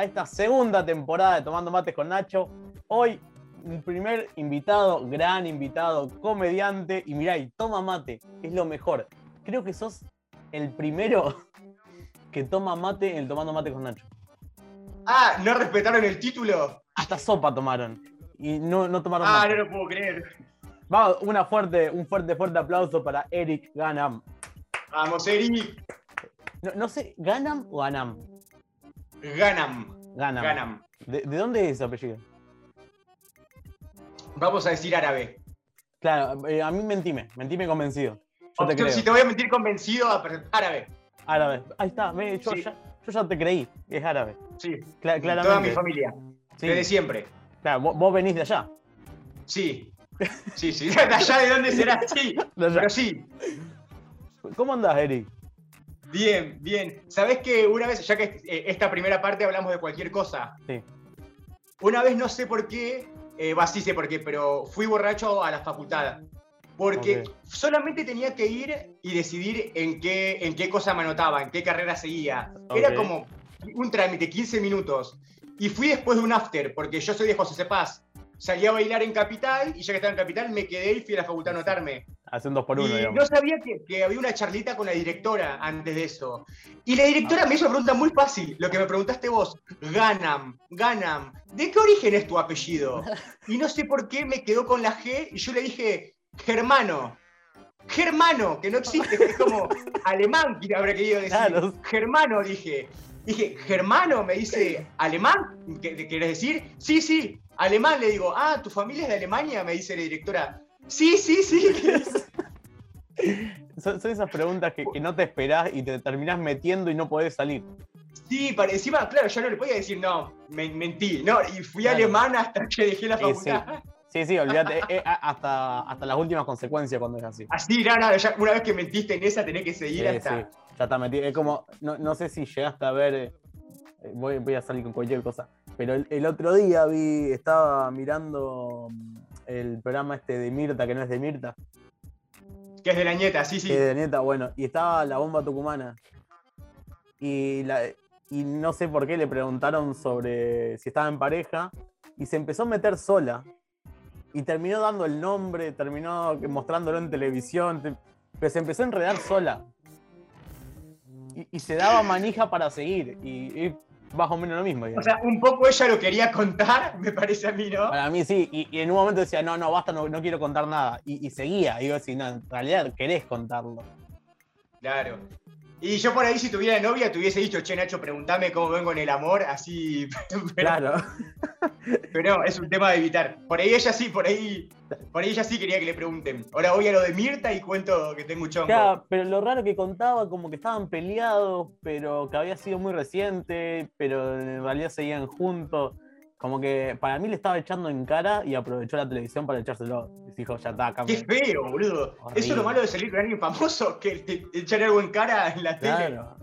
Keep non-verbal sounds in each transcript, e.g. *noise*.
a esta segunda temporada de Tomando Mates con Nacho. Hoy un primer invitado, gran invitado, comediante. Y mirá, y toma mate, es lo mejor. Creo que sos el primero *laughs* que toma mate en el Tomando Mate con Nacho. Ah, ¿no respetaron el título? Hasta sopa tomaron. Y no, no tomaron Ah, mate. no lo puedo creer. Vamos, una fuerte, un fuerte, fuerte aplauso para Eric Ganam. Vamos, Eric. No, no sé, ¿Ganam o Ganam? Ganam. Ganam. Ganam. ¿De, de dónde es ese apellido? Vamos a decir árabe. Claro, eh, a mí mentime, mentime convencido. Yo te creo. si te voy a mentir convencido, árabe. Árabe. Ahí está, yo, Sí. ya, yo ya te creí, es árabe. Sí. Cla- claramente. Toda mi familia. Sí. Desde siempre. Claro, vos, vos venís de allá. Sí. Sí, sí. *laughs* ¿De allá de dónde será? Sí. Pero sí. ¿Cómo andás, Eric? Bien, bien. ¿Sabés que una vez, ya que eh, esta primera parte hablamos de cualquier cosa, Sí. una vez no sé por qué, eh, sí sé por qué, pero fui borracho a la facultad. Porque solamente tenía que ir y decidir en qué, en qué cosa me anotaba, en qué carrera seguía. Era como un trámite, 15 minutos. Y fui después de un after, porque yo soy de José Cepaz. Salí a bailar en Capital y ya que estaba en Capital me quedé y fui a la facultad a anotarme. Hace un 2 por 1 Y digamos. no sabía que, que había una charlita con la directora antes de eso. Y la directora me hizo una pregunta muy fácil, lo que me preguntaste vos. Ganam, Ganam, ¿de qué origen es tu apellido? Y no sé por qué me quedó con la G y yo le dije, Germano. Germano, que no existe, que es como *laughs* alemán, que habría querido decir. Claro. Germano, dije. Dije, Germano, me dice, ¿alemán? ¿Qué, qué ¿Quieres decir? Sí, sí, alemán. Le digo, ah, ¿tu familia es de Alemania? Me dice la directora. Sí, sí, sí. *laughs* Son, son esas preguntas que, que no te esperás y te terminás metiendo y no podés salir. Sí, para encima, claro, yo no le podía decir, no, me, mentí. No, y fui Claro. alemán hasta que dejé la Sí, facultad. Sí, sí, olvídate. eh, a- hasta, hasta las últimas consecuencias cuando es así. Así, no, no, ya una vez que mentiste en esa tenés que seguir Sí, hasta. sí, ya está metido. Es como, no, no sé si llegaste a ver, eh, eh, voy, voy a salir con cualquier cosa, pero el, el otro día vi, estaba mirando el programa este de Mirta, que no es de Mirta, Que es de la nieta, sí, sí. que es de Neta, bueno, y estaba la bomba tucumana. Y, la, y no sé por qué le preguntaron sobre si estaba en pareja y se empezó a meter sola. Y terminó dando el nombre, terminó mostrándolo en televisión, te- pero se empezó a enredar sola. Y, y se daba manija para seguir. Y, y más o menos lo mismo. O sea, un poco ella lo quería contar, *laughs* me parece a mí, ¿no? Para mí sí, y, y en un momento decía, no, no, basta, no, no quiero contar nada. Y, y seguía, y yo decía, no, en realidad querés contarlo. Claro. Y yo por ahí, si tuviera novia, te hubiese dicho, che, Nacho, preguntame cómo vengo en el amor, así. *laughs* Pero, Claro. pero no, es un tema de evitar. Por ahí ella sí, por ahí. Por ahí ella sí quería que le pregunten. Ahora voy a lo de Mirta y cuento que tengo un chongo. Claro, pero lo raro que contaba, como que estaban peleados, pero que había sido muy reciente, pero en realidad seguían juntos. Como que para mí le estaba echando en cara y aprovechó la televisión para echárselo. Y dijo, ya está, acá. Qué me-". feo, boludo. Horrible. Eso es lo malo de salir con alguien famoso, *laughs* que te te echan algo en cara en la tele. Claro,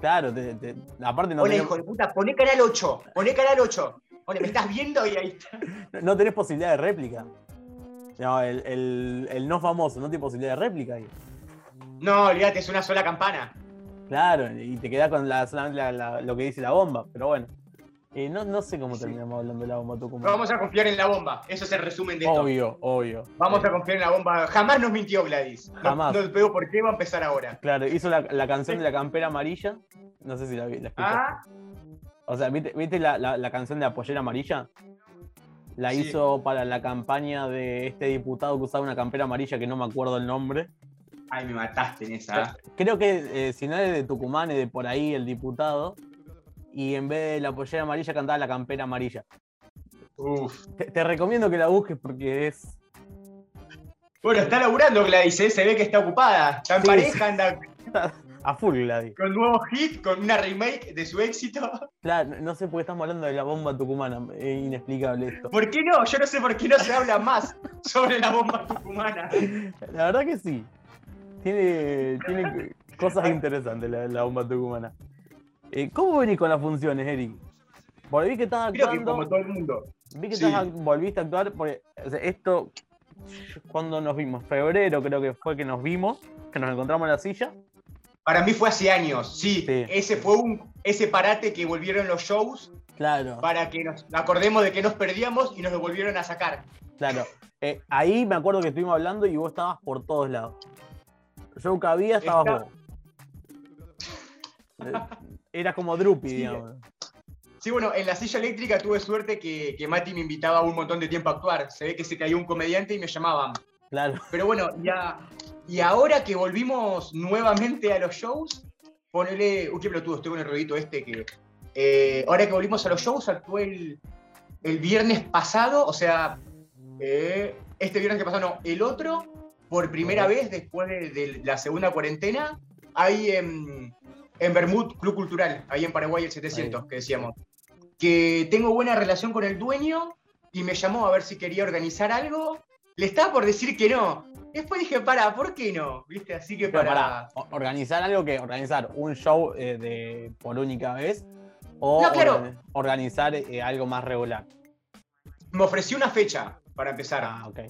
claro, te- te- aparte no Hola, tenés, hijo de puta, poné canal 8, poné canal 8. Hola, ¿me estás viendo? Y ahí está. no tenés posibilidad de réplica. No, el, el- el no famoso no tiene posibilidad de réplica ahí. No, olvídate, es una sola campana. Claro, y te quedás con la, solamente la- la- lo que dice la bomba, pero bueno. Eh, no, no sé cómo Sí. terminamos hablando de la bomba Tucumán. Vamos a confiar en la bomba. Eso es el resumen de esto. Obvio, obvio. Vamos a confiar en la bomba. Jamás nos mintió Gladys. No- Jamás. No, veo por qué va a empezar ahora. Claro, hizo la, la canción de la campera amarilla. No sé si la, la escuchaste. Ah, O sea, ¿viste, viste la, la- la canción de la pollera amarilla? La Sí. hizo para la campaña de este diputado que usaba una campera amarilla que no me acuerdo el nombre. ay, me mataste en esa. Creo que eh, si no es de Tucumán, es de por ahí el diputado. Y en vez de la pollera amarilla cantaba la campera amarilla. Uf. Te, te recomiendo que la busques porque es. Bueno, está laburando Gladys, ¿eh? se ve que está ocupada. Está en Sí, pareja, anda *laughs* A full, Gladys. con nuevo hit, con una remake de su éxito. Claro, no sé por qué estamos hablando de la bomba tucumana. Es inexplicable esto. ¿Por qué no? Yo no sé por qué no se habla más sobre la bomba tucumana. La verdad que sí. Tiene, tiene cosas interesantes la, la bomba tucumana. Eh, ¿Cómo venís con las funciones, Eric? Vi que estás Creo que actuando. como todo el mundo. Vi que sí. estás, volviste a actuar. Porque o sea, esto. cuando nos vimos? Febrero creo que fue que nos vimos. Que nos encontramos en la silla. Para mí fue hace años, sí. Sí. Ese fue un ese parate que volvieron los shows Claro, para que nos acordemos de que nos perdíamos y nos lo volvieron a sacar. claro. Eh, ahí me acuerdo que estuvimos hablando y vos estabas por todos lados. Yo cabía, estabas Está- vos. Eh, Eras como Drupi, Sí. digamos. Sí, bueno, en la silla eléctrica tuve suerte que, que Mati me invitaba un montón de tiempo a actuar. Se ve que se cayó un comediante y me llamaban. Claro. Pero bueno, ya. Y ahora que volvimos nuevamente a los shows, ponele. Uy, qué pelotudo, estoy con el ruidito este que. eh, ahora que volvimos a los shows, actué el, el viernes pasado, o sea, eh, este viernes que pasó, no, el otro, por primera vez después de, de la segunda cuarentena, ahí en, en Bermud Club Cultural, ahí en Paraguay el 700, Ahí. que decíamos. Que tengo buena relación con el dueño y me llamó a ver si quería organizar algo. Le estaba por decir que no. Después dije, para, ¿por qué no? ¿Viste? Así que para. organizar algo que organizar un show eh, de por única vez o No, claro. orga- organizar eh, algo más regular. Me ofreció una fecha para empezar. Ah, ok.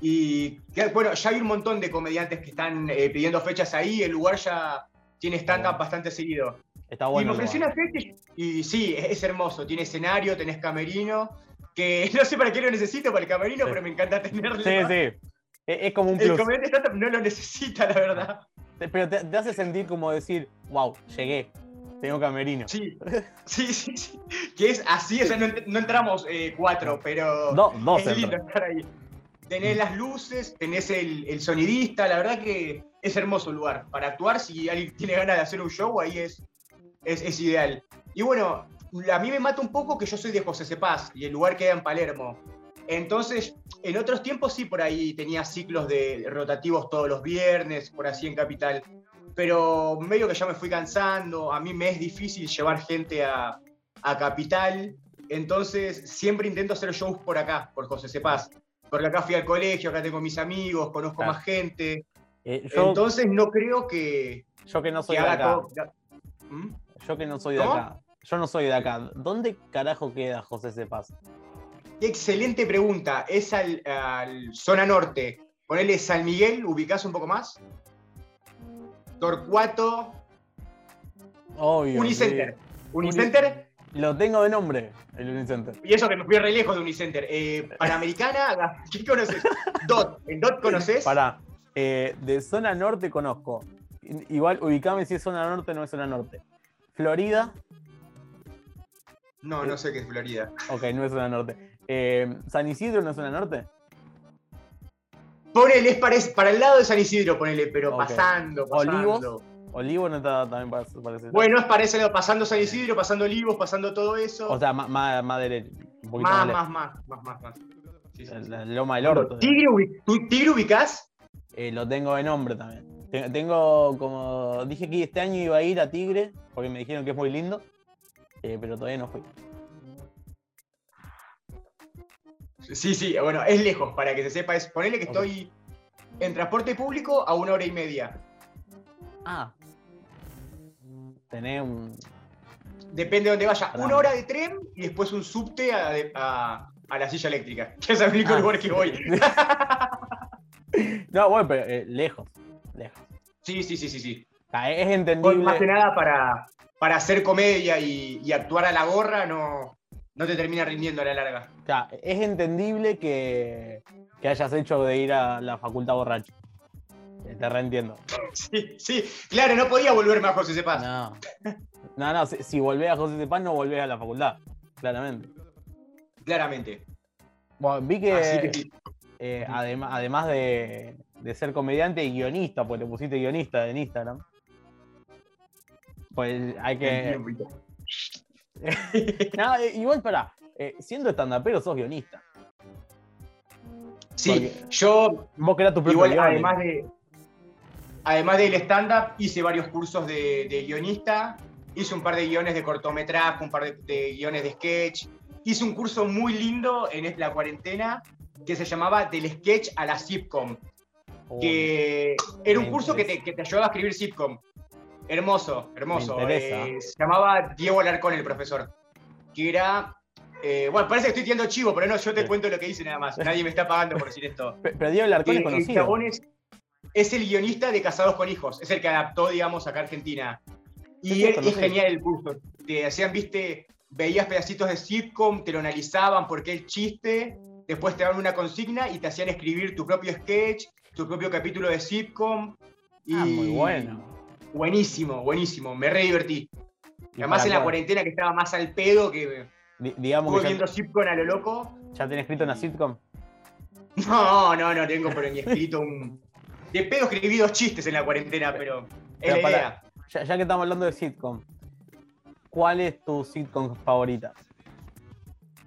Y bueno, ya hay un montón de comediantes que están eh, pidiendo fechas ahí. El lugar ya tiene stand-up bastante seguido. Está y bueno. me ofreció una fecha y, y sí, es, es hermoso. Tiene escenario, tenés camerino. Que *laughs* no sé para qué lo necesito para el camerino, Sí. pero me encanta tenerlo. Sí, sí. Es, es como un El plus. comediante stand-up no lo necesita, la verdad. Pero te, te hace sentir como decir, wow, llegué. Tengo camerino. Sí, *laughs* sí, sí. sí. Que es así, o sea, no, no entramos eh, cuatro, pero. Do- dos es lindo entran. estar ahí. Tenés las luces, tenés el, el sonidista, la verdad que es hermoso el lugar. Para actuar, si alguien *laughs* tiene ganas de hacer un show, ahí es, es, es ideal. Y bueno, a mí me mata un poco que yo soy de José Cepaz y el lugar queda en Palermo. Entonces, en otros tiempos sí, por ahí tenía ciclos de rotativos todos los viernes, por así en Capital. Pero medio que ya me fui cansando, a mí me es difícil llevar gente a, a Capital. Entonces, siempre intento hacer shows por acá, por José Cepaz. Porque acá fui al colegio, acá tengo mis amigos, conozco Claro. más gente. Eh, yo, Entonces, no creo que, yo que no soy que de acá. ¿Mm? Yo que no soy de acá. Yo no soy de acá. ¿Dónde carajo queda José Cepaz? Qué excelente pregunta. Es al, al zona norte. Ponele San Miguel, ubicás un poco más. Torcuato, Obvio. Unicenter. sí. Unicenter, Lo tengo de nombre, el Unicenter. y eso que me fui re lejos de Unicenter. Eh, Panamericana, *laughs* ¿qué conoces? DOT. ¿En DOT conoces? Pará, eh, de zona norte conozco. Igual ubicame si es zona norte o no es zona norte. Florida, No, no sé qué es Florida. ok, no es zona norte. Eh, San Isidro no es zona norte. Ponele, es para, es para el lado de San Isidro, ponele, pero pasando, pasando. Olivos. Olivo no está también para, para ese lado. Bueno, es para ese lado, pasando San Isidro, pasando Olivos, pasando todo eso. O sea, más, más, más derecho. Un poquito más, más, más, más, más, más, más. Sí, sí, lejos. sí. La, la loma del orto. Tigre, ubi- ¿tú- ¿Tigre ubicás? Eh, lo tengo de nombre también. Te- Tengo como. Dije que este año iba a ir a Tigre, porque me dijeron que es muy lindo. eh, pero todavía no fui. Sí, sí, bueno, es lejos, para que se sepa. Es ponerle que estoy en transporte público a una hora y media. Ah. Tenés un. Depende de dónde vaya. Una hora de tren y después un subte a, a- a la silla eléctrica. *laughs* Que es el único Ah. lugar que voy. *laughs* no, bueno, pero eh, lejos. Lejos. Sí, sí, sí, sí, sí. Ah, es entendible. Más que nada para, para hacer comedia y, y actuar a la gorra no, no te termina rindiendo a la larga. O sea, es entendible que, que hayas hecho de ir a la facultad borracho. Eh, Te reentiendo. *laughs* Sí, sí, claro, no podía volverme a José Cepaz. No. No, no, si, si volvés a José Cepaz, no volvés a la facultad. Claramente. Claramente. Bueno, vi que, que eh, además de, de ser comediante y guionista, pues le pusiste guionista en Instagram. Pues hay que. *laughs* No, eh, igual para. siendo estandapero sos guionista. Sí, Porque- yo Vos creás tu propio Igual, guion. además de. Además del stand-up, hice varios cursos de, de guionista. Hice un par de guiones de cortometraje, un par de, de guiones de sketch. Hice un curso muy lindo en la cuarentena que se llamaba Del sketch a la sitcom. Que era un curso que te, que te ayudaba a escribir sitcom. Hermoso, hermoso. Eh, se llamaba Diego Alarcón, el profesor. Que era. eh, bueno, parece que estoy tirando chivo, pero no, yo te Sí. cuento lo que hice nada más. Nadie me está pagando por decir esto. Pe- Pero Diego Larcón Que es el conocido. es- es el guionista de Casados con Hijos, es el que adaptó, digamos, acá a Argentina. Y Es genial el curso. Te hacían, viste, veías pedacitos de sitcom, te lo analizaban, por qué el chiste, después te daban una consigna y te hacían escribir tu propio sketch, tu propio capítulo de sitcom. Y Ah, muy bueno. Buenísimo, buenísimo, me re divertí. Y Además en la cuarentena que estaba más al pedo que di- digamos que viendo ya, sitcom a lo loco. ya tenés escrito una sitcom. No, no, no tengo por ni escrito un. De pedo escribí dos chistes en la cuarentena, pero es Pero la idea. Ya, ya que estamos hablando de sitcom, ¿cuál es tu sitcom favorita?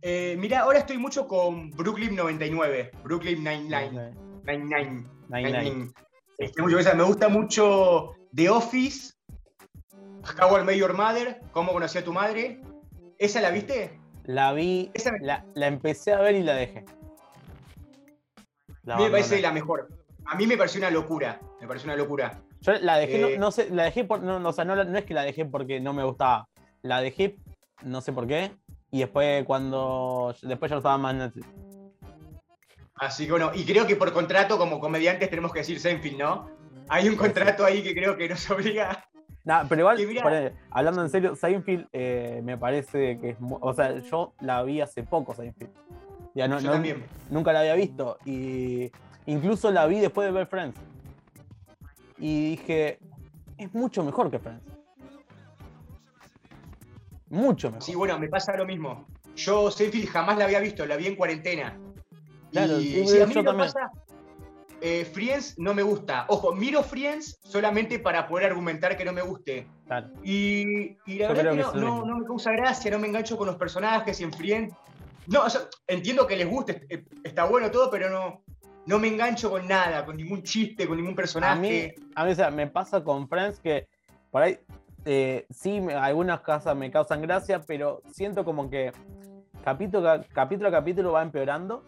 Eh, mirá, ahora estoy mucho con Brooklyn 99. Brooklyn 99. 99. Nine Nine. 99. Estoy mucho con esa. Me gusta mucho The Office, How I Met Your Mother, Cómo conocí a tu madre. ¿Esa la viste? La vi, Esa me- la, la empecé a ver y la dejé. La a mí me parece la mejor. A mí me pareció una locura. Me pareció una locura. Yo la dejé, Eh, no, no sé, la dejé por, no, no, o sea, no, no es que la dejé porque no me gustaba. La dejé, no sé por qué, y después cuando, después ya no estaba más Netflix. Así que bueno, y creo que por contrato, como comediantes, tenemos que decir Seinfeld, ¿no? Hay un contrato ahí que creo que nos *laughs* obliga. Nah, pero igual, hablando en serio, Seinfeld eh, me parece que es, o sea, yo la vi hace poco Seinfeld. Ya no, Yo no- también. nunca la había visto y incluso la vi después de ver Friends. Y dije, es mucho mejor que Friends. Mucho mejor. Sí, bueno, me pasa lo mismo. Yo Seinfeld jamás la había visto, la vi en cuarentena. Claro, y a mí también. pasa. eh, Friends no me gusta. Ojo, miro Friends solamente para poder argumentar que no me guste. Claro. Y, y la Yo verdad que que no, no- no me causa gracia, no me engancho con los personajes y en Friends. No, o sea, entiendo que les guste, eh, está bueno todo, pero no, no me engancho con nada, con ningún chiste, con ningún A mí, personaje. a mí o sea, me pasa con Friends que por ahí eh, sí, me- algunas cosas me causan gracia, pero siento como que capítulo, a- capítulo a capítulo va empeorando.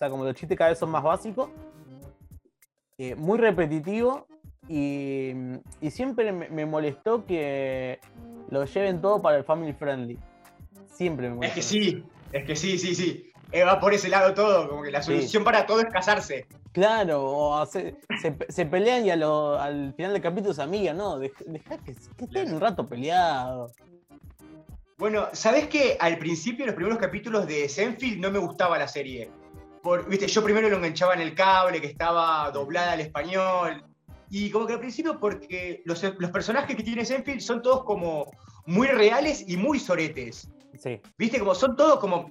O sea, como los chistes cada vez son más básicos. eh, muy repetitivo. Y, y siempre me, me molestó que lo lleven todo para el family friendly. Siempre me molestó. Es que sí, es que sí, sí, sí. Eh, va por ese lado todo, como que la Sí. solución para todo es casarse. Claro, o se, se pelean y a lo- al final del capítulo se amigan, ¿no? Que, que estén un rato peleados. Bueno, ¿sabés que al principio, los primeros capítulos de Senfield, no me gustaba la serie? Por, Viste, yo primero lo enganchaba en el cable, que estaba doblada al español. Y como que al principio, porque los, los personajes que tiene Senfield son todos como muy reales y muy soretes. Sí, Viste, como son todos como.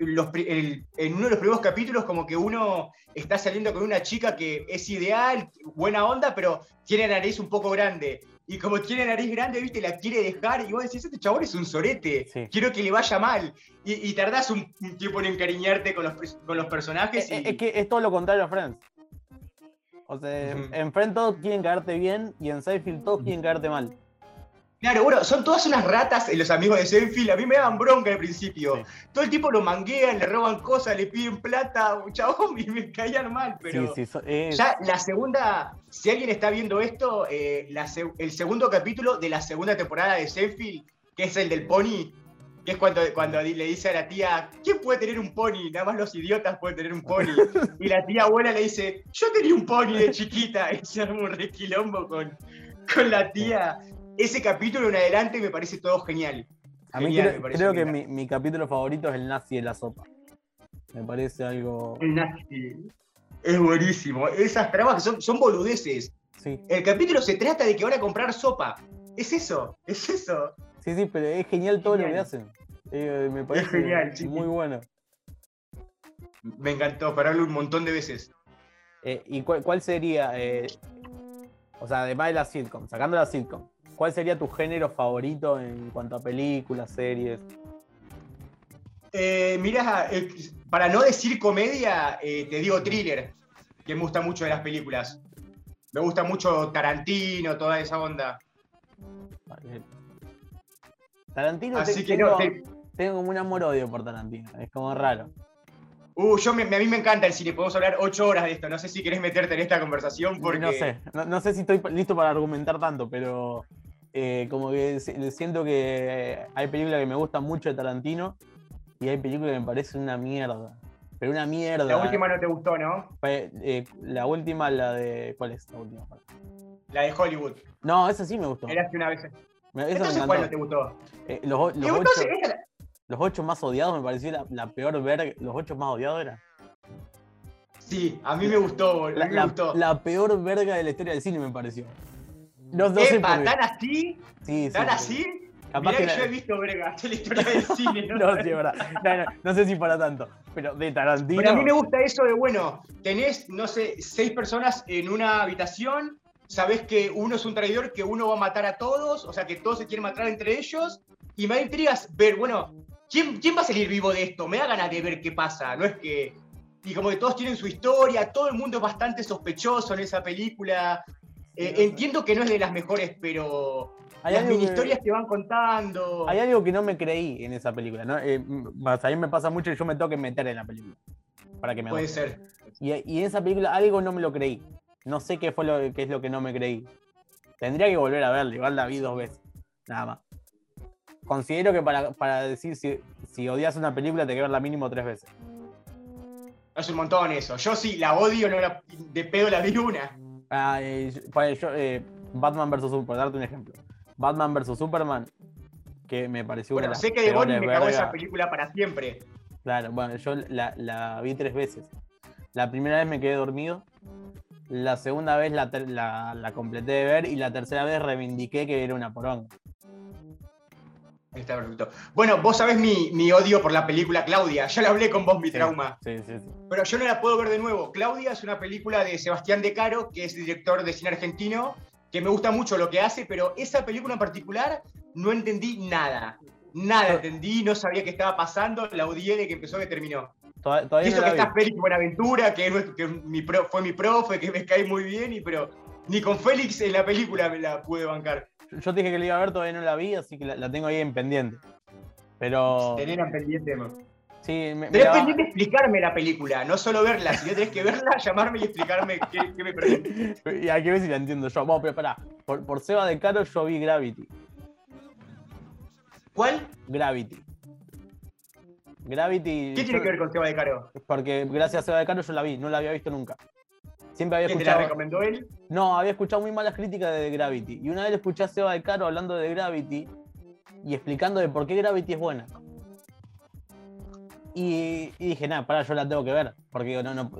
los el- en uno de los primeros capítulos, como que uno está saliendo con una chica que es ideal, buena onda, pero tiene la nariz un poco grande. Y como tiene nariz grande, viste, la quiere dejar. Y vos decís, este chabón es un sorete. Sí. Quiero que le vaya mal. Y, y tardás un, un tiempo en encariñarte con los, con los personajes. Es, y- es que es todo lo contrario a Friends. O sea, Ujú. en Friends todos quieren caerte bien y en Seinfeld todos quieren caerte mal. Claro, bueno, son todas unas ratas eh, los amigos de Senfield. A mí me daban bronca al principio. Sí. Todo el tiempo lo manguean, le roban cosas, le piden plata, chabón, y me caían mal. Pero Sí, sí, es- ya la segunda, si alguien está viendo esto, eh, la el segundo capítulo de la segunda temporada de Senfield, que es el del pony, que es cuando, cuando le dice a la tía, ¿quién puede tener un pony? Nada más los idiotas pueden tener un pony. *laughs* Y la tía abuela le dice, yo tenía un pony de chiquita. *laughs* Y se arma un requilombo con, con la tía. Ese capítulo en adelante me parece todo genial. a mí Genial, me creo, pareció creo que genial. mi, mi capítulo favorito es el nazi de la sopa. Me parece algo. El Nasty. Es buenísimo. Esas tramas que son, son boludeces. Sí, El capítulo se trata de que van a comprar sopa. Es eso, es eso. sí, sí, pero es genial todo lo que Genial. hacen. Eh, me parece genial, sí, muy bueno. Me encantó, pararlo un montón de veces. Eh, ¿Y cuál, cuál sería, eh, o sea, además de la sitcom, sacando la sitcom, cuál sería tu género favorito en cuanto a películas, series? Eh, mira, eh, para no decir comedia, eh, te digo thriller, que me gusta mucho de las películas. Me gusta mucho Tarantino, toda esa onda. Vale. Tarantino, Así te- que tengo, no, te- tengo como un amor-odio por Tarantino, es como raro. Uh, yo me- a mí me encanta el cine, podemos hablar ocho horas de esto. No sé si querés meterte en esta conversación porque... No sé, no, no sé si estoy listo para argumentar tanto, pero eh, como que si- siento que hay películas que me gustan mucho de Tarantino y hay películas que me parecen una mierda. pero una mierda. La última no te gustó, ¿no? Eh, la última, la de. ¿Cuál es la última? La de Hollywood. No, esa sí me gustó. Era hace una vez. Me- esa me. ¿cuál no te gustó? Eh, los, o- los ¿Te ocho, gustó? Esa la- los ocho más odiados me pareció la, la peor verga. Los ocho más odiados era. Sí, a mí me gustó, boludo, La, me gustó. la peor verga de la historia del cine me pareció. No, no sé Epa. ¿tan así? Sí, sí, ¿Tan sí. así? Capaz Mirá que que, yo he visto vergas de la historia del *laughs* cine, ¿no? No, sí, verdad. No, no, no sé si para tanto. Pero de Tarantino. Pero a mí me gusta eso de, bueno, tenés, no sé, seis personas en una habitación, sabés que uno es un traidor, que uno va a matar a todos, o sea, que todos se quieren matar entre ellos, y me da intrigas ver, bueno, ¿quién, quién va a salir vivo de esto? Me da ganas de ver qué pasa, no es que... Y como que todos tienen su historia, todo el mundo es bastante sospechoso en esa película. Eh, entiendo que no es de las mejores, pero Hay las mini historias que van contando... Hay algo que no me creí en esa película, ¿no? Eh, a mí me pasa mucho y yo me tengo que meter en la película. Para que me Puede guste. ser. Y, y en esa película algo no me lo creí. No sé qué fue lo qué es lo que no me creí. Tendría que volver a verla, igual la vi dos veces. Nada más. Considero que para, para decir si, si odias una película te que verla mínimo tres veces. Es un montón eso. Yo sí, la odio, no la, de pedo la vi una. Ah, yo- pues eh, Batman vs. Superman, por darte un ejemplo. Batman vs. Superman, que me pareció una Bueno, de las sé que de Bonnie me cagó esa película para siempre. Claro, bueno, yo la, la vi tres veces. La primera vez me quedé dormido. La segunda vez la, la, la completé de ver y la tercera vez reivindiqué que era una poronga. Está perfecto. Bueno, vos sabés mi, mi odio por la película Claudia. Ya le hablé con vos mi Sí, trauma. Sí, sí, sí. Pero yo no la puedo ver de nuevo. Claudia es una película de Sebastián De Caro, que es director de cine argentino, que me gusta mucho lo que hace, pero esa película en particular no entendí nada. Nada entendí, no sabía qué estaba pasando, la odié de que empezó que terminó. Todavía eso no que la vi. está Félix Buenaventura, que, es que mi pro- fue mi profe, que me cae muy bien, y pero ni con Félix en la película me la pude bancar. Yo te dije que la iba a ver, todavía no la vi, así que la, la tengo ahí en pendiente. Pero Tener en pendiente. sí, me, Tenés pendiente explicarme la película, no solo verla. Si no tenés que verla, *laughs* llamarme y explicarme qué, qué me perdí. *laughs* y hay que ver si la entiendo yo. Vamos, pero pará. Por, por Seba de Caro yo vi Gravity. ¿Cuál? Gravity. Gravity. ¿Qué tiene yo- que ver con Seba de Caro? Porque gracias a Seba de Caro yo la vi, no la había visto nunca. Siempre había ¿Quién te la escuchado. recomendó él? No, había escuchado muy malas críticas de Gravity. Y una vez escuché a Seba de Caro hablando de Gravity y explicando de por qué Gravity es buena. Y, y dije, nada, pará, yo la tengo que ver. Porque no, no,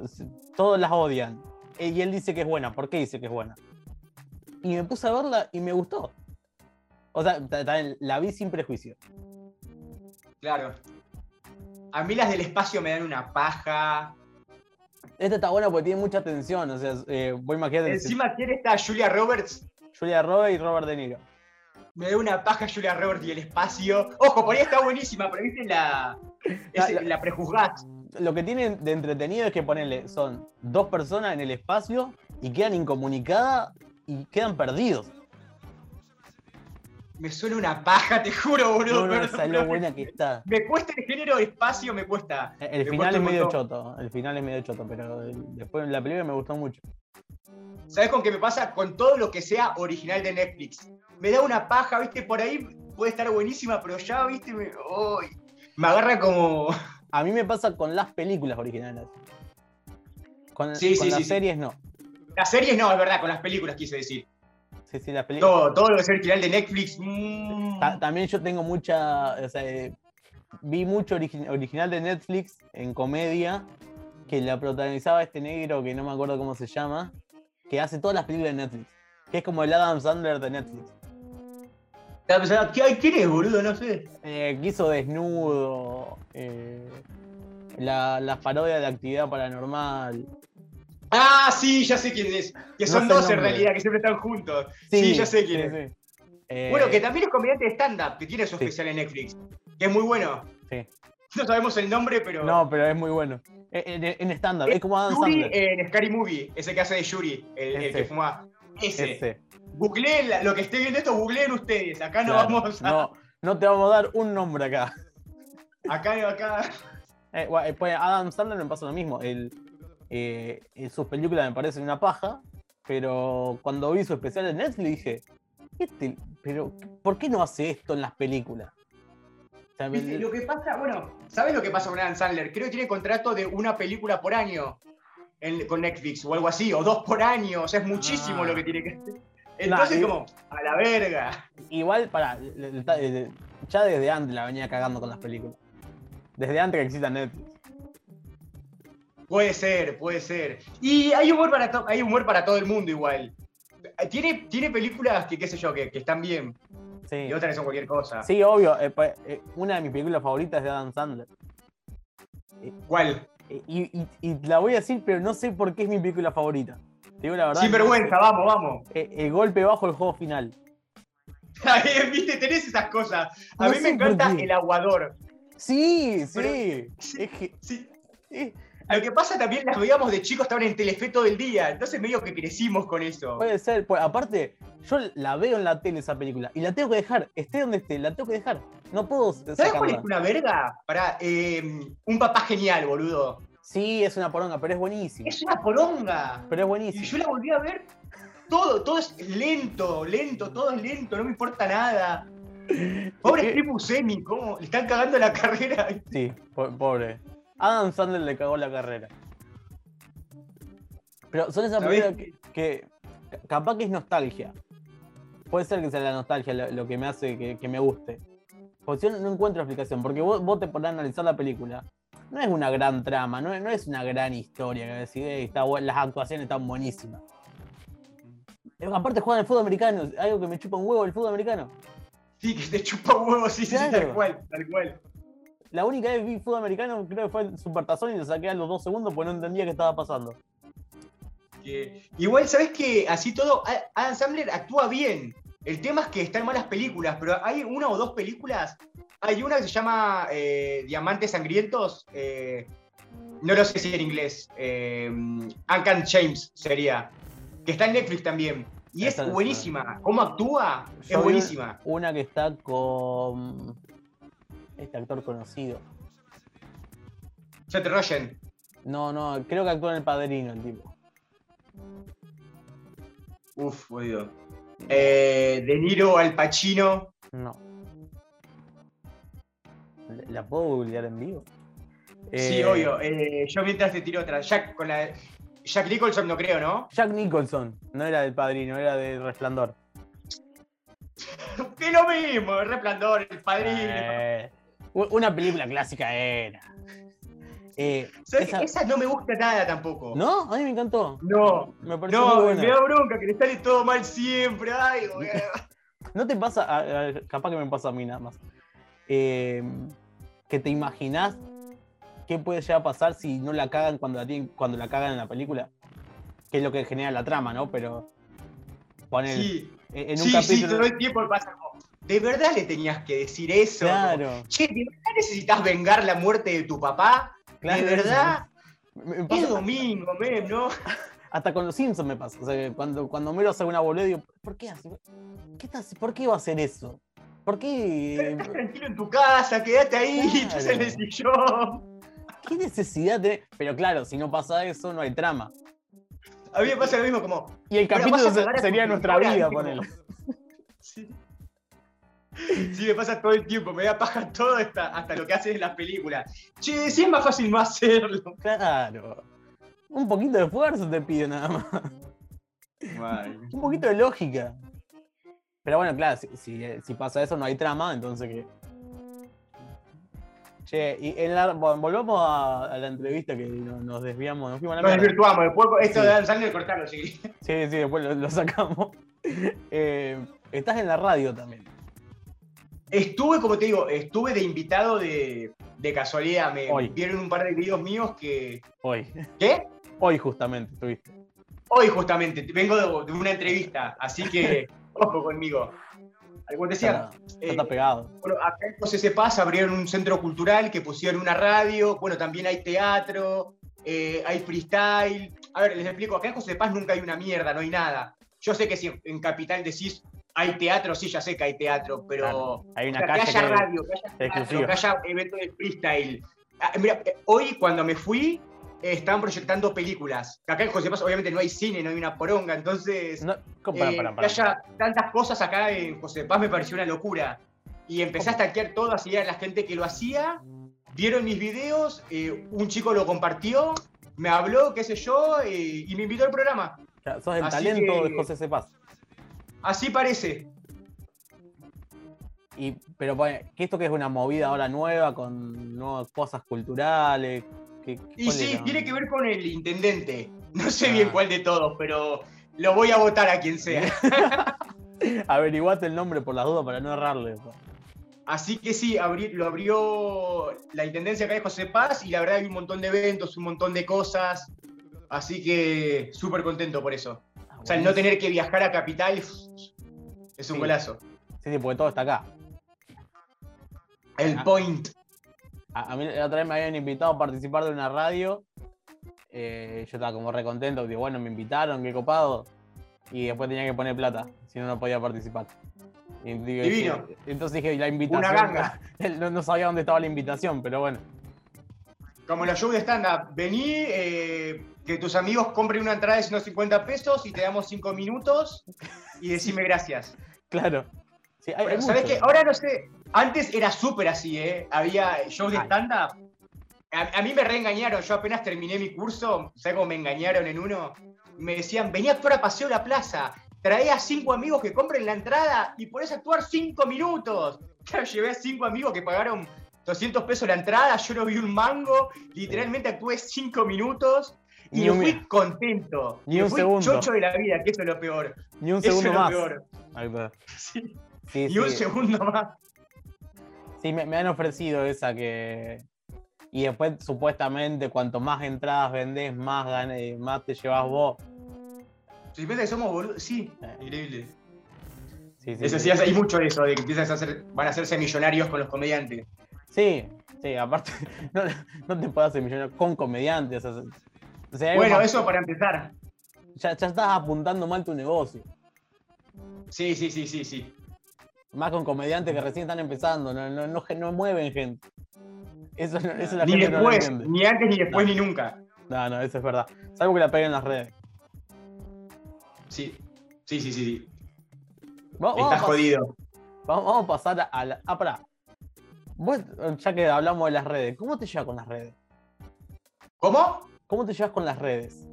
todos las odian. Eh, Y él dice que es buena. ¿Por qué dice que es buena? Y me puse a verla y me gustó. O sea, ta- ta- la vi sin prejuicio. Claro. A mí las del espacio me dan una paja. Esta está buena porque tiene mucha tensión. O sea, eh, voy a imaginar Encima, ¿quién está? Julia Roberts. Julia Roberts y Robert De Niro. Me da una paja Julia Roberts y el espacio. Ojo, por ahí está buenísima, pero viste la. La- la prejuzgás. lo que tienen de entretenido es que ponerle, son dos personas en el espacio y quedan incomunicadas y quedan perdidos. Me suena una paja, te juro, boludo. No, no, perdón, esa es pero lo buena que está. Me cuesta el género espacio, me cuesta. El Me final es medio montón. choto, el final es medio choto, pero el- después la película me gustó mucho. ¿Sabes con qué me pasa? Con todo lo que sea original de Netflix. Me da una paja, viste, por ahí puede estar buenísima, pero ya, viste, me, me agarra como. A mí me pasa con las películas originales. Con, Sí, con sí, las sí, sí. series no. Las series no, es verdad, con las películas quise decir. Sí. Todo, todo lo que es original de Netflix. mm, Ta- también yo tengo mucha. O sea, eh, vi mucho origi- original de Netflix en comedia que la protagonizaba este negro que no me acuerdo cómo se llama, que hace todas las películas de Netflix. Que es como el Adam Sandler de Netflix. ¿Quién es, boludo? No sé. Eh, que hizo Desnudo, eh, la, las parodias de actividad paranormal. Ah, sí, ya sé quién es. Que No son sé dos en realidad, que siempre están juntos. Sí, ya sé quién es. sí. Eh, Bueno, que también es comediante de stand-up, que tiene su especial en Netflix. Que es muy bueno. sí. No sabemos el nombre, pero. No, pero es muy bueno. Eh, En, en stand-up, es como Adam Yuri Sandler. en Scary Movie, ese que hace de Yuri, el, que fuma. Ese. Ese. Googleen lo que esté viendo esto, googleen ustedes. Acá no Claro, vamos a. no, no te vamos a dar un nombre acá. Acá, acá. Eh, bueno, eh, pues Adam Sandler me pasa lo mismo. El, eh, sus películas me parecen una paja, pero cuando vi su especial en Netflix dije, este, pero ¿por qué no hace esto en las películas? Lo que pasa, bueno, ¿sabes lo que pasa con Adam Sandler? Creo que tiene contrato de una película por año en- con Netflix o algo así, o dos por año, o sea, es muchísimo Ah. lo que tiene que hacer. Entonces, y- como, a la verga. Igual, para, ya desde antes la venía cagando con las películas. Desde antes que exista Netflix. Puede ser, puede ser. Y hay humor para, to- hay humor para todo el mundo igual. Tiene, tiene películas que, qué sé yo, que, que están bien, Sí, y otras que son cualquier cosa. sí obvio. eh, eh, una de mis películas favoritas es de Adam Sandler. ¿Cuál? Eh, Y, y- y la voy a decir, pero no sé por qué es mi película favorita. Te digo la verdad. Sin vergüenza, vamos, vamos. El golpe bajo el juego final. *laughs* Viste, tenés esas cosas. A No mí me encanta el aguador. Sí, sí. Pero- sí. Es que- Sí. Lo que pasa también las veíamos de chicos, estaban en Telefe todo el día. Entonces medio que crecimos con eso. puede ser. pues, aparte, yo la veo en la tele esa película y la tengo que dejar. Esté donde esté, la tengo que dejar. No puedo ¿Sabes cuál es sacarla. una verga? Para un papá genial, boludo. Sí, es una poronga, pero es buenísima. Es una poronga. Pero es Y buenísima. yo la volví a ver. Todo, todo es lento, lento, todo es lento, no me importa nada. *laughs* Pobre ¿Qué? Steve Buscemi, ¿cómo? Le están cagando la *laughs* carrera. Sí, po- pobre. Adam Sandler le cagó la carrera. Pero son esas películas que, que ca- capaz que es nostalgia. Puede ser que sea la nostalgia lo, lo que me hace que, que me guste. Porque yo no, encuentro explicación. Porque vos, vos te ponés a analizar la película. No es una gran trama, no es, no es una gran historia. Que decís, "Eh, está las actuaciones están buenísimas. Aparte juegan el fútbol americano, algo que me chupa un huevo el fútbol americano. Sí, que te chupa huevos, sí, sí, sí, Claro. tal cual, tal cual. La única vez que vi fútbol americano creo que fue el Supertazón y lo saqué a los dos segundos porque no entendía qué estaba pasando. Que- Igual, ¿sabes que Así todo, Adam Sandler actúa bien. El tema es que están malas películas, pero hay una o dos películas. Hay una que se llama eh, Diamantes Sangrientos. eh, no lo sé si en inglés. Eh, Uncan James sería. Que está en Netflix también. Y es buenísima. ¿Cómo actúa? Yo Es buenísima. Una que está con este actor conocido. Seth Rogen. No, no, creo que actúa en El Padrino el tipo. Uf, jodido. Eh, de Niro al Pacino. No. ¿La- ¿La puedo googlear en vivo? Sí, Eh, obvio. Eh, yo mientras te tiro otra. Jack, con la, Jack Nicholson no creo, ¿no? Jack Nicholson, no era del Padrino, era de Resplandor. *laughs* Que lo mismo, el resplandor, el padrino. Eh, una película clásica era. Eh, ¿Sabes esa- no me gusta nada tampoco? ¿No? A mí me encantó. No, Me pareció muy no, buena. me da bronca que le sale todo mal siempre. Ay. *laughs* ¿No te pasa, capaz que me pasa a mí nada más, eh, que te imaginás qué puede llegar a pasar si no la cagan cuando la, tienen, cuando la cagan en la película? Que es lo que genera la trama, ¿no? Pero poner Sí, en un sí, sí, capítulo... todo el tiempo pasa ¿De verdad le tenías que decir eso? claro, Che, ¿de verdad necesitas vengar la muerte de tu papá? claro. ¿De verdad? Me- me Es domingo, men, ¿no? hasta con los Simpsons me pasa. O sea, que cuando, cuando Homero hace una boludez, digo, ¿por qué hace? ¿Qué estás- ¿Por qué va a hacer eso? ¿Por qué? Estás tranquilo en tu casa, quédate ahí, Claro. en el sillón. ¿Qué necesidad de.? Pero claro, si no pasa eso, no hay trama. A mí me pasa lo mismo como, Y el Pero capítulo se- sería nuestra vida, *laughs* ponele. Sí. Sí, me pasa todo el tiempo, me da paja todo hasta, hasta lo que haces en las películas. Che, sí es más fácil no hacerlo. Claro. Un poquito de esfuerzo te pido nada más. Un poquito de lógica. Pero bueno, claro, si, si- si pasa eso no hay trama, entonces que. Che, y en la- vol- volvamos a, a la entrevista que no- nos desviamos, nos fuimos a la Nos mierda. desvirtuamos, después esto Sí. de Dan Sandler cortarlo, sí. Sí, sí, después lo, lo sacamos. *laughs* Eh, estás en la radio también. Estuve, como te digo, estuve de invitado de, de casualidad. Me Hoy. vieron un par de videos míos que. Hoy. ¿Qué? Hoy justamente estuviste. Hoy justamente, vengo de, de una entrevista, así que *laughs* ojo conmigo. Te decía, Está, eh, está pegado. Bueno, acá en José Cepaz abrieron un centro cultural que pusieron una radio, bueno, también hay teatro, eh, hay freestyle. A ver, les explico, acá en José Paz nunca hay una mierda, no hay nada. Yo sé que si en Capital decís hay teatro, sí, ya sé que hay teatro, pero Claro, hay una o sea, que calle haya que- radio, que haya teatro, exclusiva. que haya evento de freestyle. Ah, mira, eh, hoy cuando me fui, eh, estaban proyectando películas. Acá en José Paz obviamente no hay cine, no hay una poronga, entonces... No, ¿cómo? Pará, Eh, pará, que pará. haya tantas cosas acá en José Paz me pareció una locura. y empecé a stalkear todo, a seguir a la gente que lo hacía. Vieron mis videos, eh, un chico lo compartió, me habló, qué sé yo, eh, y me invitó al programa. O sea, sos el Así talento que- de José Cepaz. Así parece. Y, pero que esto que es una movida ahora nueva con nuevas cosas culturales. ¿qué- Y sí, era? tiene que ver con el intendente. No sé Ah. bien cuál de todos, pero lo voy a votar a quien sea. *laughs* Averiguate el nombre por las dudas para no errarle. Así que sí, lo abrió la intendencia acá de José Paz y la verdad hay un montón de eventos, un montón de cosas. Así que súper contento por eso. O sea, el no tener que viajar a Capital es un Sí. golazo. Sí, sí, porque todo está acá. El Ah. point. A, a mí la otra vez me habían invitado a participar de una radio. eh, yo estaba como re contento. Digo, bueno, me invitaron, qué copado. Y después tenía que poner plata, si no, no podía participar. Y digo, Divino. Entonces dije, la invitación. Una ganga. *laughs* no, no sabía dónde estaba la invitación, pero bueno. Como shows de stand-up. Vení, eh, que tus amigos compren una entrada de 150 pesos y te damos 5 minutos y decime gracias. Claro. Sí, hay, hay Pero, ¿Sabes qué? Ahora no sé. Antes era súper así, ¿eh? Había shows de stand-up. A, a mí me reengañaron. Yo apenas terminé mi curso. ¿Sabes cómo me engañaron en uno? Me decían, vení a actuar a Paseo La Plaza. Trae a cinco amigos que compren la entrada y podés actuar cinco minutos. *laughs* Claro, llevé a cinco amigos que pagaron 200 pesos la entrada. Yo no vi un mango. Literalmente actué cinco minutos. Y Ni me un- fui contento. ni Me un fui segundo. chocho de la vida, que eso es lo peor. Ni un Eso segundo es lo más. peor. Ahí está. Sí. Sí, Ni un segundo más. Sí, me, me han ofrecido esa que. Y después, supuestamente, cuanto más entradas vendés, más, más te llevas vos. Si que somos boludos, sí, Eh. increíble. Sí, sí, Eso sí. hay mucho eso, de que empiezan a hacer, van a hacerse millonarios con los comediantes. Sí, sí, aparte, *laughs* no, no te puedes hacer millonario con comediantes. O sea, o sea, hay Bueno, eso para empezar. ya, ya estás apuntando mal tu negocio. Sí, sí, sí, sí, sí. Más con comediantes que recién están empezando, no, no, no, no mueven gente. Eso, no- eso la Ni gente después, ni antes, ni después, No. ni nunca. No, no, eso es verdad. Salvo que la peguen en las redes. Sí, sí, sí, sí. sí. Vamos, Estás jodido. vamos- vamos a pasar a la. Ah, pará. Vos, ya que hablamos de las redes, ¿cómo te llevas con las redes? ¿Cómo? ¿Cómo te llevas con las redes?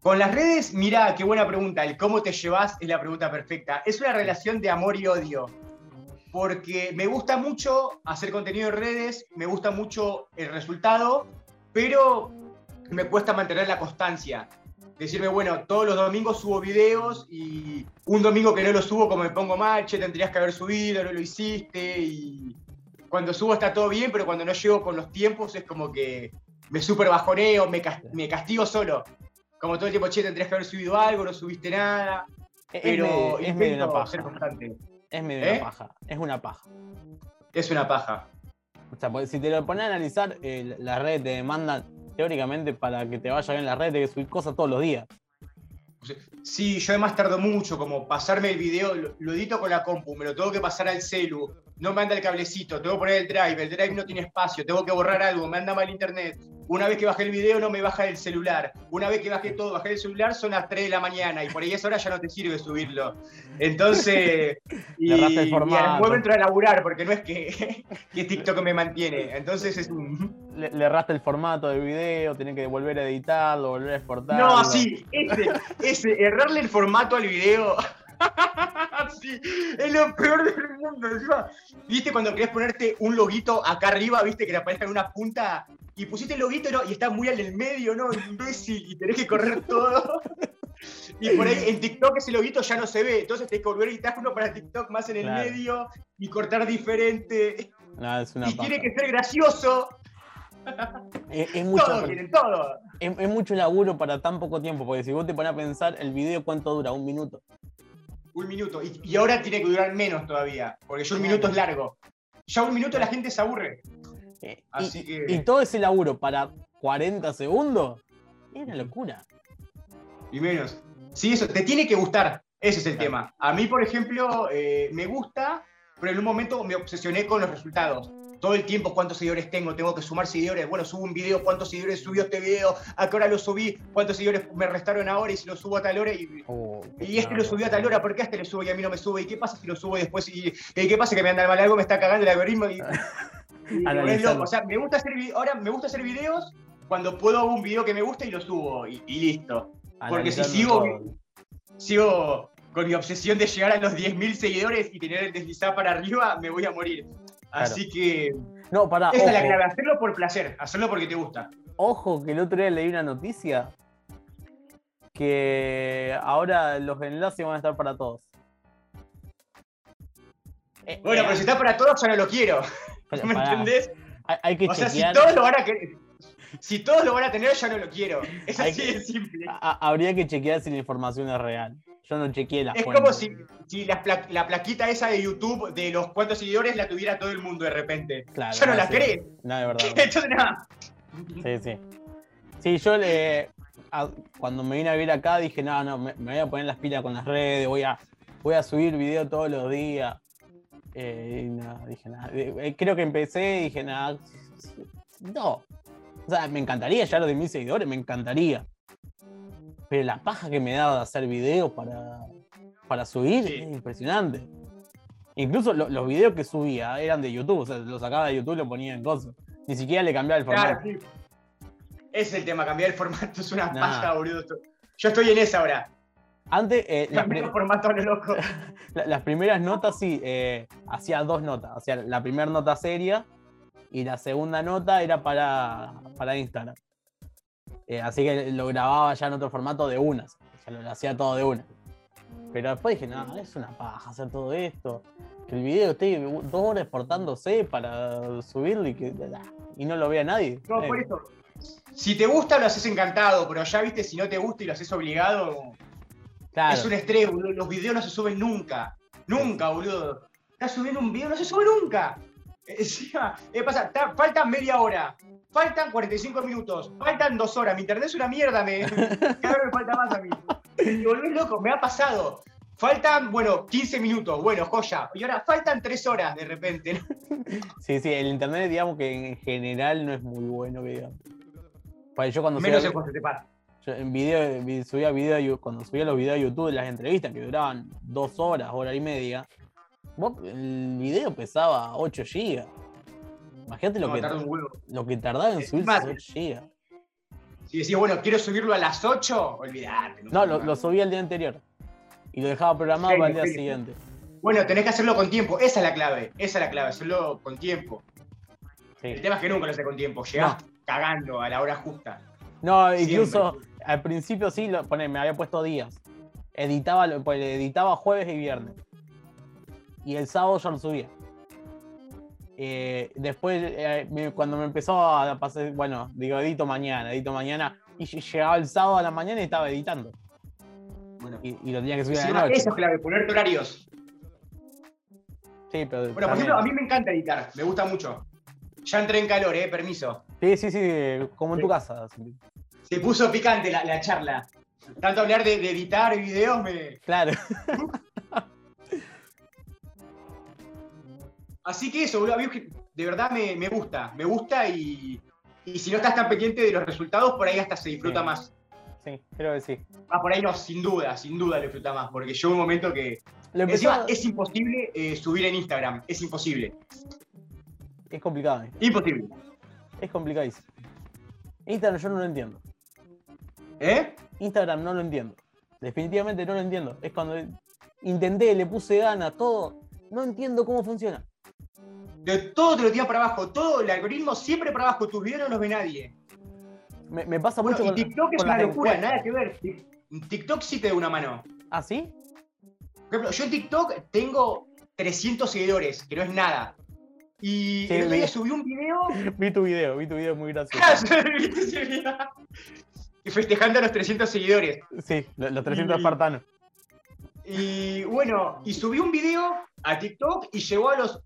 Con las redes, mira, qué buena pregunta. El cómo te llevas es la pregunta perfecta. Es una relación de amor y odio. Porque me gusta mucho hacer contenido en redes, me gusta mucho el resultado, pero me cuesta mantener la constancia. Decirme, bueno, todos los domingos subo videos y un domingo que no lo subo, como me pongo mal, che, tendrías que haber subido, no lo hiciste. Y cuando subo está todo bien, pero cuando no llego con los tiempos es como que me super bajoneo, me, me castigo solo. Como todo el tiempo, che, tendrías que haber subido algo, no subiste nada. Es, Pero es medio una ser paja. constante. Es medio ¿Eh? una paja. Es una paja. Es una paja. O sea, porque si te lo pones a analizar, eh, las redes te demandan teóricamente para que te vaya bien la red, de que subir cosas todos los días. Sí, yo además tardo mucho, como pasarme el video, lo, lo edito con la compu, me lo tengo que pasar al celu, no me anda el cablecito, tengo que poner el drive, el drive no tiene espacio, tengo que borrar algo, me anda mal internet. Una vez que bajé el video no me baja el celular. Una vez que bajé todo, bajé el celular, son las 3 de la mañana y por ahí a esa hora ya no te sirve subirlo. Entonces, *laughs* y, Le erraste el y después entro a laburar porque no es que, *laughs* que TikTok me mantiene. Entonces es un... Le, le erraste el formato del video, tenés que volver a editarlo, volver a exportarlo. No, sí, ese, ese, errarle el formato al video. *laughs* sí, es lo peor del mundo. ¿Viste cuando querés ponerte un loguito acá arriba, viste que le aparezca en una punta? Y pusiste el loguito ¿no? y está muy al del medio, ¿no? Imbécil, y tenés que correr *laughs* todo. Y por ahí en TikTok ese loguito ya no se ve, entonces tenés que volver a editar uno para TikTok más en el Claro. medio y cortar diferente. No, es una y tiene que ser gracioso. *laughs* Es, es mucha- Todo, quieren todo. es- es mucho laburo para tan poco tiempo, porque si vos te pones a pensar, el video cuánto dura, un minuto. Un minuto. Y, y ahora tiene que durar menos todavía. Porque ya un minuto es largo. Ya un minuto la gente se aburre. Eh, y- Así y, que- y todo ese laburo para 40 segundos, es una locura. Y menos. Sí, eso, te tiene que gustar. Ese es el Claro. tema. A mí, por ejemplo, eh, me gusta, pero en un momento me obsesioné con los resultados. todo el tiempo cuántos seguidores tengo, tengo que sumar seguidores. Bueno, subo un video, cuántos seguidores subió este video, a qué hora lo subí, cuántos seguidores me restaron ahora y si lo subo a tal hora. Y, Oh, y este lo subió a tal hora, ¿por qué a este le subo y a mí no me sube? ¿Y qué pasa si lo subo y después? ¿Y, y qué pasa que me anda mal algo? Me está cagando el algoritmo. Y, me volvés Analizando. loco. O sea, me gusta hacer, ahora me gusta hacer videos cuando puedo hago un video que me gusta y lo subo y, y listo. Porque si sigo- todo. Sigo con mi obsesión de llegar a los 10.000 seguidores y tener el deslizar para arriba, me voy a morir. Así que No, pará, esa es la clave, hacerlo por placer, hacerlo porque te gusta. Ojo, que el otro día leí una noticia que ahora los enlaces van a estar para todos. Eh, Bueno, eh, pero si está para todos, ya no lo quiero. Pero ¿Me pará, entendés? Hay, hay que O sea, si todos lo van a querer. Si todos lo van a tener, ya no lo quiero. Es así que- de simple. a- habría que chequear si la información es real. Yo no chequeé la Es como si, si la, pla- la plaquita esa de YouTube de los cuantos seguidores la tuviera todo el mundo de repente. Claro, ya no la sí. No, de verdad. *laughs* Entonces, nada. Sí, sí. Sí, yo le, a- cuando me vine a vivir acá dije, no, no, me, me voy a poner las pilas con las redes, voy a, voy a subir video todos los días. Eh, nada, dije nada. Eh, Creo que empecé y dije, nada, no. O sea, me encantaría ya los de mil seguidores, me encantaría. Pero la paja que me daba de hacer videos para, para subir Sí. es impresionante. Incluso lo- los videos que subía eran de YouTube, o sea, los sacaba de YouTube y lo ponía en cosas. Ni siquiera le cambiaba el formato. Claro, sí. Es el tema, cambiar el formato es una Nah. paja, boludo. Yo estoy en esa ahora. Antes, eh, las, formato loco. *laughs* la- las primeras notas sí, eh, hacía dos notas. Hacía la primera nota seria y la segunda nota era para, para Instagram. Eh, así que lo grababa ya en otro formato de unas. O sea, lo, lo hacía todo de una. Pero después dije, no, es una paja hacer todo esto. Que el video esté dos horas exportándose para subirlo y que y no lo vea nadie. No, Eh, por eso. Si te gusta, lo haces encantado, pero ya viste, si no te gusta y lo haces obligado, claro. es un estrés, boludo. Los videos no se suben nunca. Nunca, boludo. Estás subiendo un video, no se sube nunca. *laughs* Encima, eh, pasa, ta- faltan media hora, faltan 45 minutos, faltan dos horas. Mi internet es una mierda, me, *laughs* cada vez me falta más a mí. Me volvés loco, me ha pasado. Faltan, bueno, 15 minutos, bueno, joya. Y ahora faltan 3 horas de repente. Sí, sí, el internet, digamos que en general no es muy bueno, digamos. Porque yo cuando Menos en cuando te pasa. Yo en video, vi- subía video, cuando subía los videos a YouTube de las entrevistas que duraban dos horas, hora y media, vos- el video pesaba 8 GB. Imagínate lo, No, que, lo que tardaba en Es subirse más, 8 GB. Si decís, bueno, quiero subirlo a las 8, olvidate. No, lo, lo subía el día anterior. Y lo dejaba programado para el día siguiente. Bueno, tenés que hacerlo con tiempo. Esa es la clave. Esa es la clave, hacerlo con tiempo. Sí. El tema es que nunca lo hace con tiempo. Llegás cagando a la hora justa. No, incluso Siempre. Al principio sí, lo, poné, me había puesto días. Editaba, lo- pues, editaba jueves y viernes. Y el sábado ya lo subía. Eh, después, eh, me- cuando me empezó a pasar, bueno, digo, edito mañana, edito mañana. Y ll- llegaba el sábado a la mañana y estaba editando. Bueno, Y, y lo tenía que subir a la noche. eso es clave, ponerte horarios. Sí, pero Bueno, por ejemplo, a mí me encanta editar. Me gusta mucho. Ya entré en calor, eh, permiso. Sí, sí, sí, como en tu casa. Se puso picante la, la charla. Tanto hablar de, de editar videos me. Claro. *laughs* Así que eso, de verdad me, me gusta. Me gusta y, y si no estás tan pendiente de los resultados, por ahí hasta se disfruta Sí. más. Sí, creo que sí. Ah, por ahí no, sin duda, sin duda lo disfruta más. Porque llegó un momento que. Lo Encima es imposible eh, subir en Instagram. Es imposible. es complicado. eh. Imposible. Es complicadísimo. Instagram yo no lo entiendo. ¿Eh? Instagram no lo entiendo. Definitivamente no lo entiendo. Es cuando intenté, le puse ganas, todo. No entiendo cómo funciona. De todo te lo tiran para abajo. Todo el algoritmo siempre para abajo. Tus videos no los ve nadie. Me, me pasa Bueno, mucho y con, TikTok es con una locura, encuestas. nada que ver. Tik- TikTok sí te da una mano. ¿Ah, sí? Por ejemplo, yo en TikTok tengo 300 seguidores, que no es nada. Y Sí, el otro vi. día *laughs* subí un video. Vi tu video, vi tu video muy gracioso. *laughs* y festejando a los 300 seguidores. Sí, lo- los 300 Y- espartanos. Y bueno, y subí un video a TikTok y llegó a los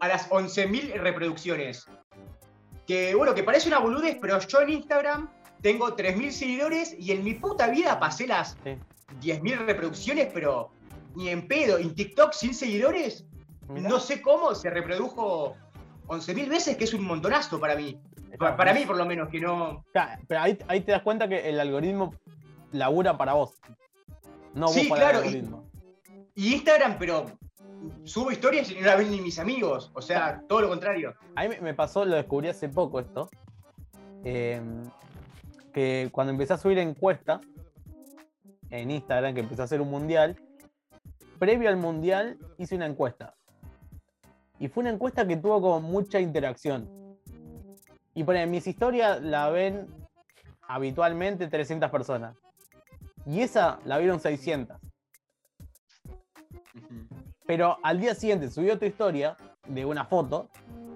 a las 11.000 reproducciones. Que bueno, que parece una boludez, pero yo en Instagram tengo 3.000 seguidores y en mi puta vida pasé las Sí. 10.000 reproducciones, pero ni en pedo. En TikTok sin seguidores, Mirá. no sé cómo se reprodujo 11.000 veces, que es un montonazo para mí. Pa- Para mí, por lo menos, que no. Claro, Pero ahí, ahí te das cuenta que el algoritmo labura para vos. No Sí, vos para claro, el y- algoritmo. Y Instagram, pero subo historias y no la ven ni mis amigos. O sea, todo lo contrario. A mí me- me pasó, lo descubrí hace poco esto, eh, que cuando empecé a subir encuestas en Instagram, que empecé a hacer un mundial, previo al mundial hice una encuesta. Y fue una encuesta que tuvo como mucha interacción. Y por mis historias la ven habitualmente 300 personas. Y esa la vieron 600. Pero al día siguiente subió otra historia de una foto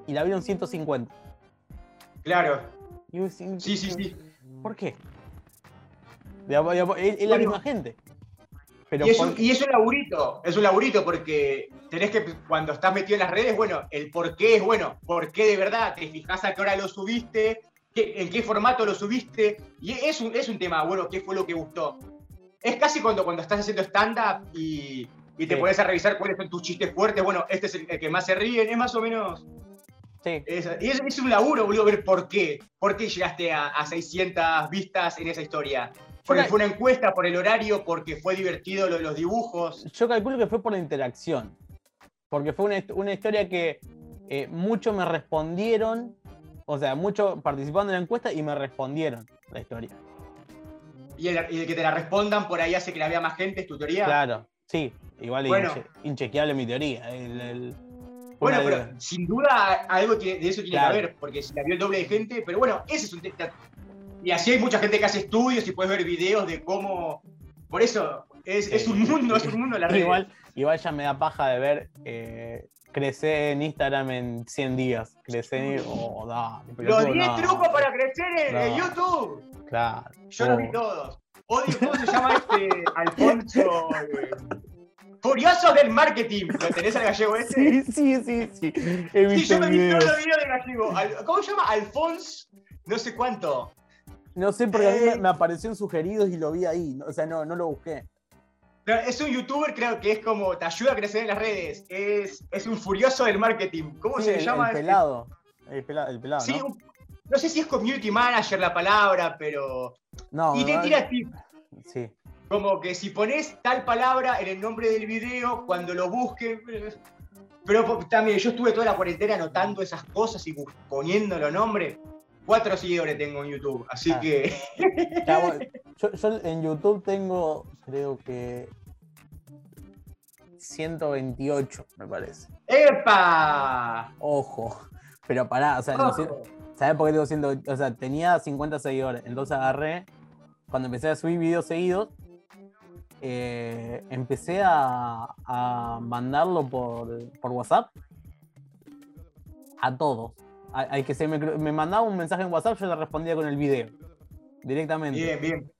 y la vieron 150. Claro. Sí, sí, sí. ¿Por qué? De de es, la misma gente. Pero y, es un, y es un laburito, es un laburito porque tenés que, cuando estás metido en las redes, bueno, el por qué es bueno, por qué de verdad, te fijás a qué hora lo subiste, qué- en qué formato lo subiste, y es un, es un tema, bueno, qué fue lo que gustó. Es casi cuando, cuando estás haciendo stand-up y, y te Sí. pones a revisar cuáles son tus chistes fuertes, bueno, este es el, el que más se ríen, es más o menos... sí, Es, y es, es un laburo, boludo, ver por qué. ¿Por qué llegaste a, a 600 vistas en esa historia? Porque fue una encuesta, por el horario, porque fue divertido lo de los dibujos. yo calculo que fue por la interacción. Porque fue una, una historia que eh, muchos me respondieron, o sea, muchos participando en la encuesta y me respondieron la historia. Y el, y el que te la respondan por ahí hace que la vea más gente, es tu teoría. Claro, sí, igual Bueno. inche- inchequeable mi teoría. el- el- Bueno, de- pero sin duda algo de eso tiene Claro. que haber, porque si la vio el doble de gente, pero bueno, ese es un tema. Y así hay mucha gente que hace estudios y puedes ver videos de cómo. Por eso, es, es un mundo, es un mundo la red. Igual, igual ya me da paja de ver eh, crecer en Instagram en 100 días. Crecer, oh, dale, Los pelotudo, 10 no. trucos para crecer en, No. YouTube. Claro. Yo los vi oh. todos. Odio, ¿cómo se llama este Alfonso? eh, Furiosos del marketing. ¿Lo tenés al gallego ese? Sí, sí, sí, sí. He Sí, yo me vi todos los videos de gallego. Al- ¿Cómo se llama? Alfons, no sé cuánto. No sé, porque a mí me, Eh. me apareció en sugeridos y lo vi ahí. O sea, no, no lo busqué. Es un youtuber, creo que es como te ayuda a crecer en las redes. Es, es un furioso del marketing. ¿Cómo Sí, se el, llama? el ese? pelado. El pelado, el pelado Sí, ¿no? un- no sé si es community manager la palabra, pero. No, Y te tira tips. Sí. Como que si pones tal palabra en el nombre del video, cuando lo busquen. Pero también yo estuve toda la cuarentena anotando esas cosas y poniendo los nombres. Cuatro seguidores tengo en YouTube, así Ah. que. *laughs* Yo, yo en YouTube tengo, creo que 128, me parece. ¡Epa! Ojo. Pero pará, o sea, no. ¿sabés por qué tengo 100? O sea, tenía 50 seguidores. Entonces agarré, cuando empecé a subir videos seguidos, eh, empecé a, a mandarlo por, por WhatsApp a todos. Al que se me, me mandaba un mensaje en WhatsApp, yo le respondía con el video. Directamente. Bien, bien.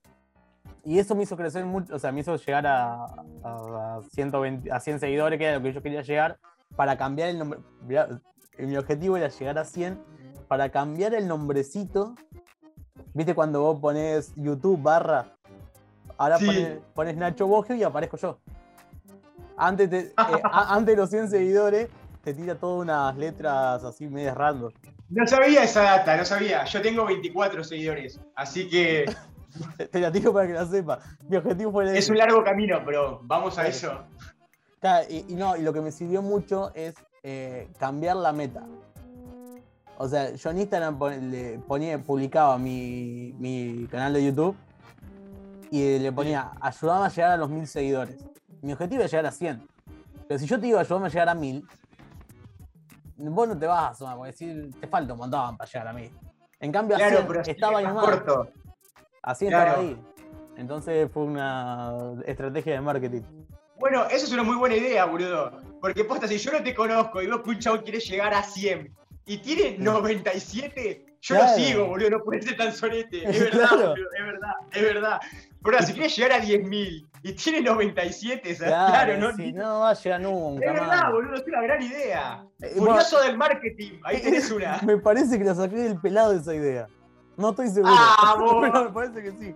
Y eso me hizo crecer mucho, o sea, me hizo llegar a, a 120, a 100 seguidores, que era lo que yo quería llegar, para cambiar el nombre. mirá, mi objetivo era llegar a 100, para cambiar el nombrecito. ¿Viste cuando vos pones YouTube barra? Ahora Sí. pones, pones Nacho Bogio y aparezco yo. Antes, te- eh, a- antes de los 100 seguidores, te tira todas unas letras así medias random. No sabía esa data, no sabía. Yo tengo 24 seguidores, así que *laughs* Te, la tiro para que la sepa. Mi objetivo fue es un largo camino, pero vamos a eso. Claro, y, y no, y lo que me sirvió mucho es eh, cambiar la meta. O sea, yo en Instagram pon- le ponía, publicaba mi, mi canal de YouTube y le ponía, ayúdame a llegar a los mil seguidores. Mi objetivo es llegar a 100. Pero si yo te digo, ayúdame a llegar a mil, vos no te vas a asomar, porque decir, te falta un montón para llegar a mil. En cambio, Claro, 100 pero así estaba es ahí corto. Así estaba ahí. Entonces fue una estrategia de marketing. Bueno, eso es una muy buena idea, boludo. Porque posta, si yo no te conozco y veo que un chabón quiere llegar a 100 y tiene 97, yo Claro. lo sigo, boludo, no puede ser tan solete. Es *laughs* verdad, Claro. boludo, es verdad, es verdad. Pero si quiere llegar a 10.000 y tiene 97, ¿sabes? claro, no, si no va a llegar nunca. Es verdad, man. boludo, es una gran idea. Eh, Furioso del marketing, ahí tenés una. Me parece que la saqué del pelado esa idea. No estoy seguro. Ah, *laughs* pero me parece que sí.